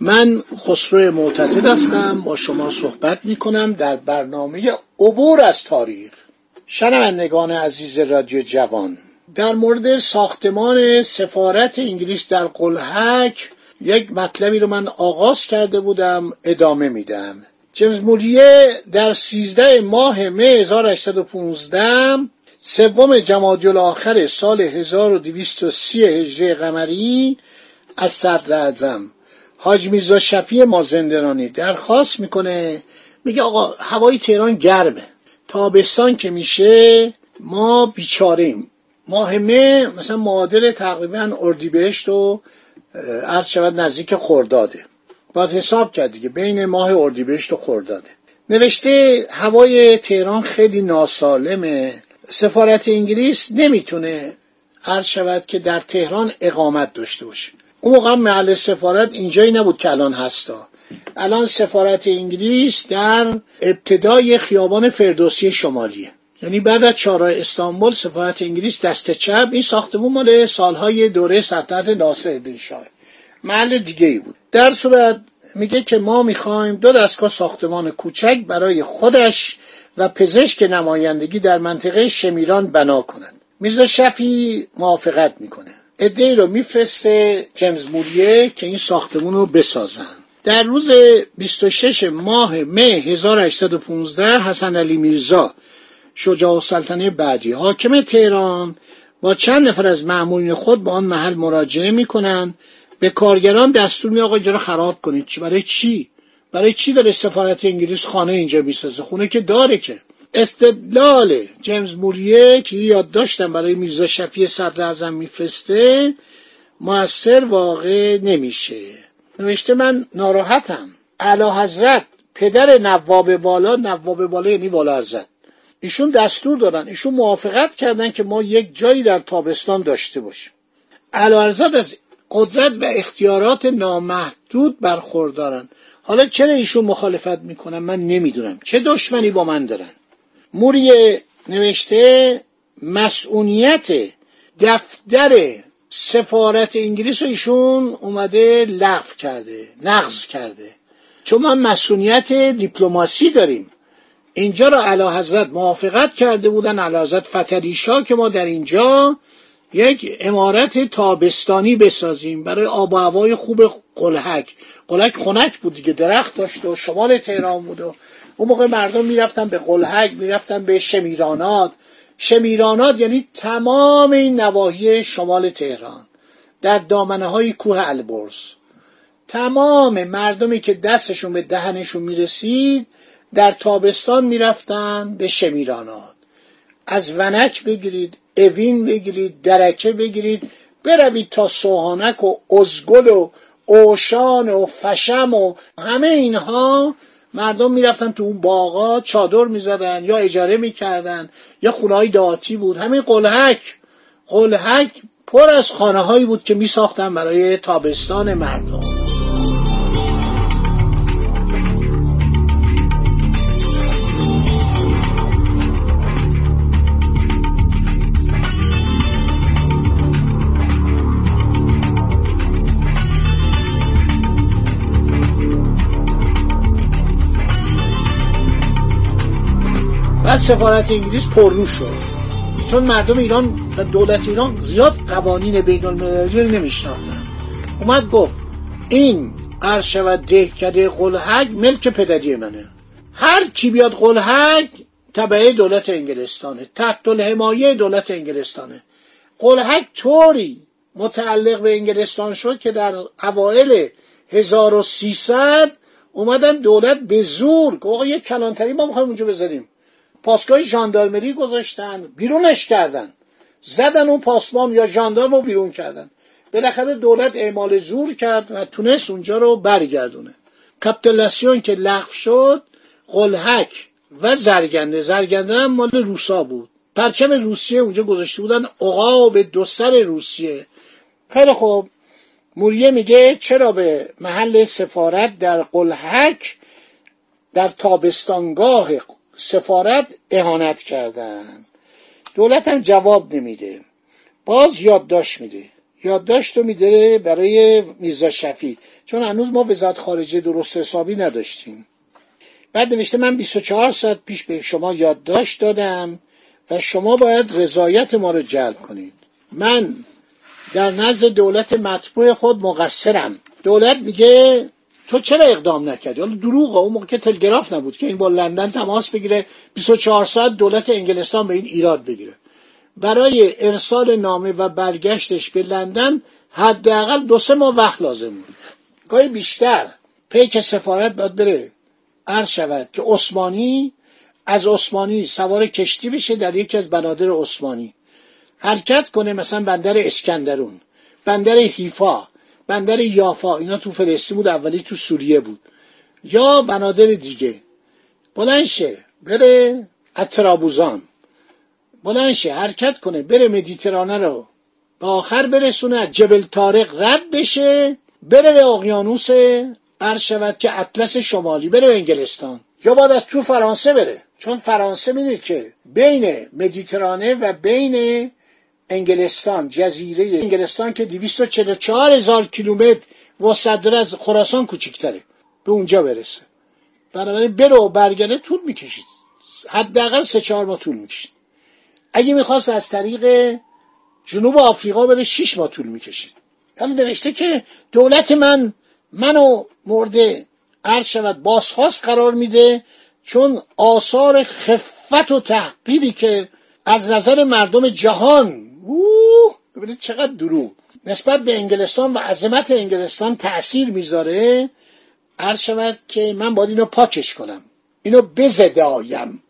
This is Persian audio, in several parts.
من خسرو معتزد هستم با شما صحبت می کنم در برنامه عبور از تاریخ. شنوندگان عزیز رادیو جوان در مورد ساختمان سفارت انگلیس در قلحک یک مطلبی رو من آغاز کرده بودم ادامه میدم. جیمز موریه در 13 ماه مه 1815 سوم جمادی الاخر سال 1230 هجری قمری از صدر اعظم حاج میرزا شفیع مازندرانی درخواست می‌کنه. میگه آقا هوای تهران گرمه. تابستان که میشه ما بیچاریم ماه مه مثلا معادل تقریبا اردیبهشت و عرض شود نزدیک خورداده باید حساب کرد دیگه بین ماه اردیبهشت و خورداده نوشته هوای تهران خیلی ناسالمه. سفارت انگلیس نمی‌تونه عرض شود که در تهران اقامت داشته باشه. اون موقع محل سفارت اینجایی نبود که الان هستا. الان سفارت انگلیس در ابتدای خیابان فردوسی شمالیه. یعنی بعد از چهارراه استانبول سفارت انگلیس دست چپ این ساختمون مال سالهای دوره سلطنت ناصرالدین شاه. محل دیگه ای بود. در صورت میگه که ما می‌خوایم دو دستگاه ساختمان کوچک برای خودش و پزشک نمایندگی در منطقه شمیران بنا کنند. میرزا شفی موافقت می‌کنه. ادهی رو میفرسته جیمز موریه که این ساختمون رو بسازن. در روز 26 ماه مه 1815 حسن علی میرزا شجاع سلطنه بعدی حاکم تهران با چند نفر از معمولین خود به آن محل مراجعه می‌کنند. به کارگران دستور می آقا اینجا خراب کنید. برای چی؟ برای چی داره سفارت انگلیس خانه اینجا می‌سازه؟ خونه که داره که. استدلال جیمز موریه که یاد داشتم برای میرزا شفیع صدر اعظم میفرسته موثر واقع نمیشه. نوشته من ناراحتم. اعلی حضرت پدر نواب والا نواب والا یعنی والا حضرت. ایشون دستور دادن ایشون موافقت کردن که ما یک جایی در تابستان داشته باشیم. اعلی حضرت از قدرت و اختیارات نامحدود برخوردارن. حالا چرا ایشون مخالفت می‌کنن؟ من نمی‌دونم. چه دشمنی با من دارن؟ موریه نوشته مسئولیت دفتر سفارت انگلیس رو ایشون اومده لغو کرده نقض کرده. چون ما مسئولیت دیپلماسی داریم. اینجا را علا حضرت موافقت کرده بودن علا حضرت فتریشا که ما در اینجا یک امارت تابستانی بسازیم برای آب و هوای خوب قلحک. قلحک خنک بود دیگه درخت داشت و شمال تهران بود و اون موقع مردم می‌رفتن به قلحک می‌رفتن به شمیرانات. شمیرانات یعنی تمام این نواحی شمال تهران در دامنه های کوه البرز. تمام مردمی که دستشون به دهنشون می‌رسید در تابستان می‌رفتن به شمیرانات. از ونک بگیرید اوین بگیرید درکه بگیرید بروید تا سوهانک و ازگل و اوشان و فشم و همه اینها مردم می‌رفتن تو اون باغا چادر می‌زدن یا اجاره می‌کردن یا خونههای داتی بود. همین قلحک قلحک پر از خانه هایی بود که میساختن برای تابستان مردم. بعد سفارت انگلیس پررو شد. چون مردم ایران و دولت ایران زیاد قوانین بین المللی رو نمیشناختن. اومد گفت این عرض شود دهکده قلحک ملک پدری منه. هر کی بیاد قلحک تبعه دولت انگلستانه تحت الحمایه دولت انگلستانه. قلحک طوری متعلق به انگلستان شد که در اوائل 1300 اومدن دولت به زور آقا یک کلانتری ما می‌خوایم اونجا بذاریم. پاسگاه ژاندارمری گذاشتن بیرونش کردن. زدن اون پاسبان یا ژاندارم رو بیرون کردن. بالاخره دولت اعمال زور کرد و تونست اونجا رو برگردونه. کپتولاسیون که لغو شد قلحک و زرگنده. زرگنده هم مال روسا بود. پرچم روسیه اونجا گذاشته بودن عقاب دو سر روسیه. خیلی خوب. موریه میگه چرا به محل سفارت در قلحک در تابستانگاه سفارت اهانت کردن. دولت هم جواب نمیده. باز یادداشت میده. یادداشت رو میده برای میرزا شفی چون هنوز ما وزارت خارجه درست حسابی نداشتیم. بعد نوشته من 24 ساعت پیش به شما یادداشت دادم و شما باید رضایت ما رو جلب کنید. من در نزد دولت مطبوع خود مقصرم. دولت میگه تو چرا اقدام نکردی؟ حالا دروغه اون موقع که تلگراف نبود که این با لندن تماس بگیره 24 ساعت دولت انگلستان به این ایراد بگیره. برای ارسال نامه و برگشتش به لندن حداقل دو سه ماه وقت لازم بود. گاهی بیشتر پیک سفارت باید بره عرض شود که عثمانی از عثمانی سوار کشتی بشه در یکی از بنادر عثمانی. حرکت کنه مثلا بندر اسکندرون بندر حیفا. بندر یافا اینا تو فلسطین بود اولی تو سوریه بود. یا بنادر دیگه. بلنشه بره اترابوزان بلنشه حرکت کنه بره مدیترانه رو. به آخر برسونه جبل تارق رد بشه بره به اقیانوس شود که اطلس شمالی بره به انگلستان. یا باید از تو فرانسه بره. چون فرانسه می‌دید که بین مدیترانه و بین انگلستان جزیره انگلستان که 244 هزار کیلومتر وسط داره از خراسان کوچیکتره به اونجا برسه. بنابراین بره و برگرده طول می‌کشید. حداقل سه چهار ماه طول می‌کشید. اگه می‌خواست از طریق جنوب آفریقا بره شیش ماه طول می‌کشید. یعنی نوشته که دولت من منو مورد عرض شود بازخواست قرار میده چون آثار خفت و تحقیری که از نظر مردم جهان ببینید چقدر درو نسبت به انگلستان و عظمت انگلستان تأثیر می‌ذاره عرض شود که من باید اینو پاکش کنم. اینو بزدایم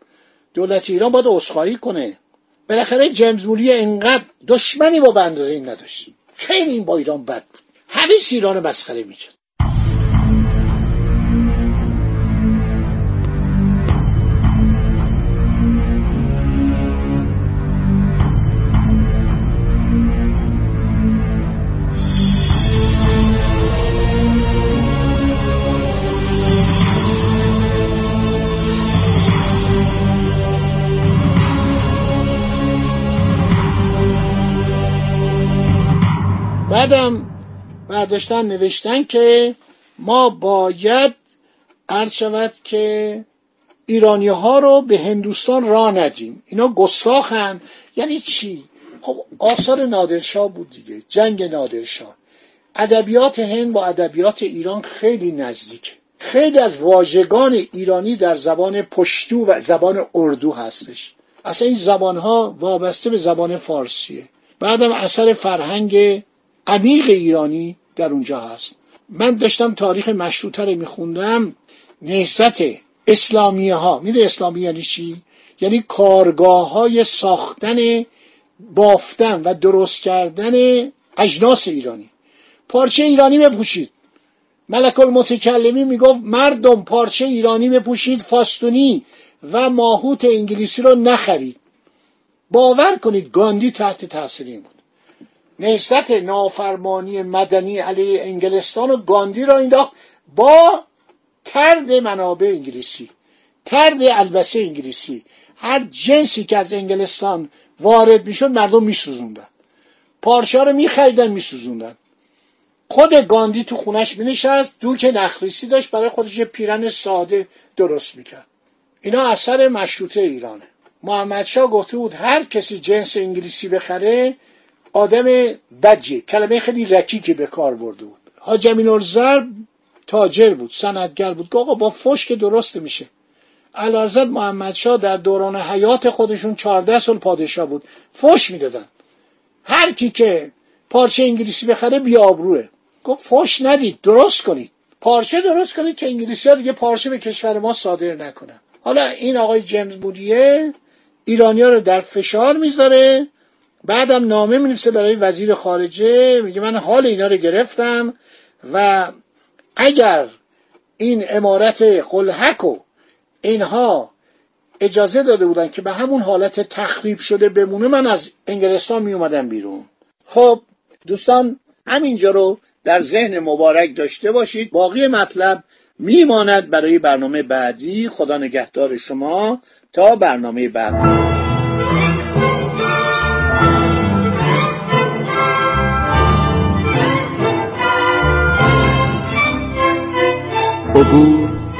دولت ایران باید اصخایی کنه. بالاخره جیمز موری انقدر دشمنی با بندازه این نداشت. خیلی این با ایران بد بود. همه ایران مسخره می‌کرد. بعدم برداشتن نوشتن که ما باید عرض شود که ایرانی ها رو به هندوستان را ندیم. اینا گستاخن. یعنی چی؟ خب آثار نادرشاه بود دیگه. جنگ نادرشاه. ادبیات هند با ادبیات ایران خیلی نزدیکه خیلی از واژگان ایرانی در زبان پشتو و زبان اردو هستش. اصلا این زبان ها وابسته به زبان فارسیه. بعدم اثر فرهنگ عمیق ایرانی در اونجا هست. من داشتم تاریخ مشروطه رو میخوندم. نهست اسلامیه ها میده اسلامی یعنی چی؟ یعنی کارگاه های ساختن بافتن و درست کردن اجناس ایرانی. پارچه ایرانی بپوشید. ملک المتکلمی می‌گفت مردم پارچه ایرانی بپوشید فاستونی و ماهوت انگلیسی رو نخرید. باور کنید گاندی تحت تاثیر این بود. نهست نافرمانی مدنی علیه انگلستان و گاندی را انداخت با ترد منابع انگلیسی ترد البسه انگلیسی. هر جنسی که از انگلستان وارد می‌شد مردم میسوزوندن. پارچه رو میخریدن میسوزوندن. خود گاندی تو خونش مینشست دوک نخریسی داشت برای خودش یه پیرن ساده درست می‌کرد. اینا اثر مشروطه ایرانه. محمد شا گفته بود هر کسی جنس انگلیسی بخره آدم بدیه کلمه خیلی رکیکی به کار برده بود. حاج امین تاجر بود سندگر بود. آقا با فشک درست میشه. علازد محمد شا در دوران حیات خودشون 14 سال پادشاه بود. فش می‌دادن. هر کی که پارچه انگلیسی بخره بیابروه. گفت فش ندید درست کنید. پارچه درست کنید که انگلیسی ها دیگه پارچه به کشور ما صادر نکنن. حالا این آقای جیمز بودیه ایرانیا رو در فشار می‌ذاره. بعدم نامه می‌نویسه برای وزیر خارجه. میگه من حال اینا رو گرفتم و اگر این امارت خلحک و اینها اجازه داده بودن که به همون حالت تخریب شده بمونه من از انگلستان می اومدم بیرون. خب دوستان همینجا رو در ذهن مبارک داشته باشید. باقی مطلب میماند برای برنامه بعدی. خدا نگهدار شما. تا برنامه بعد.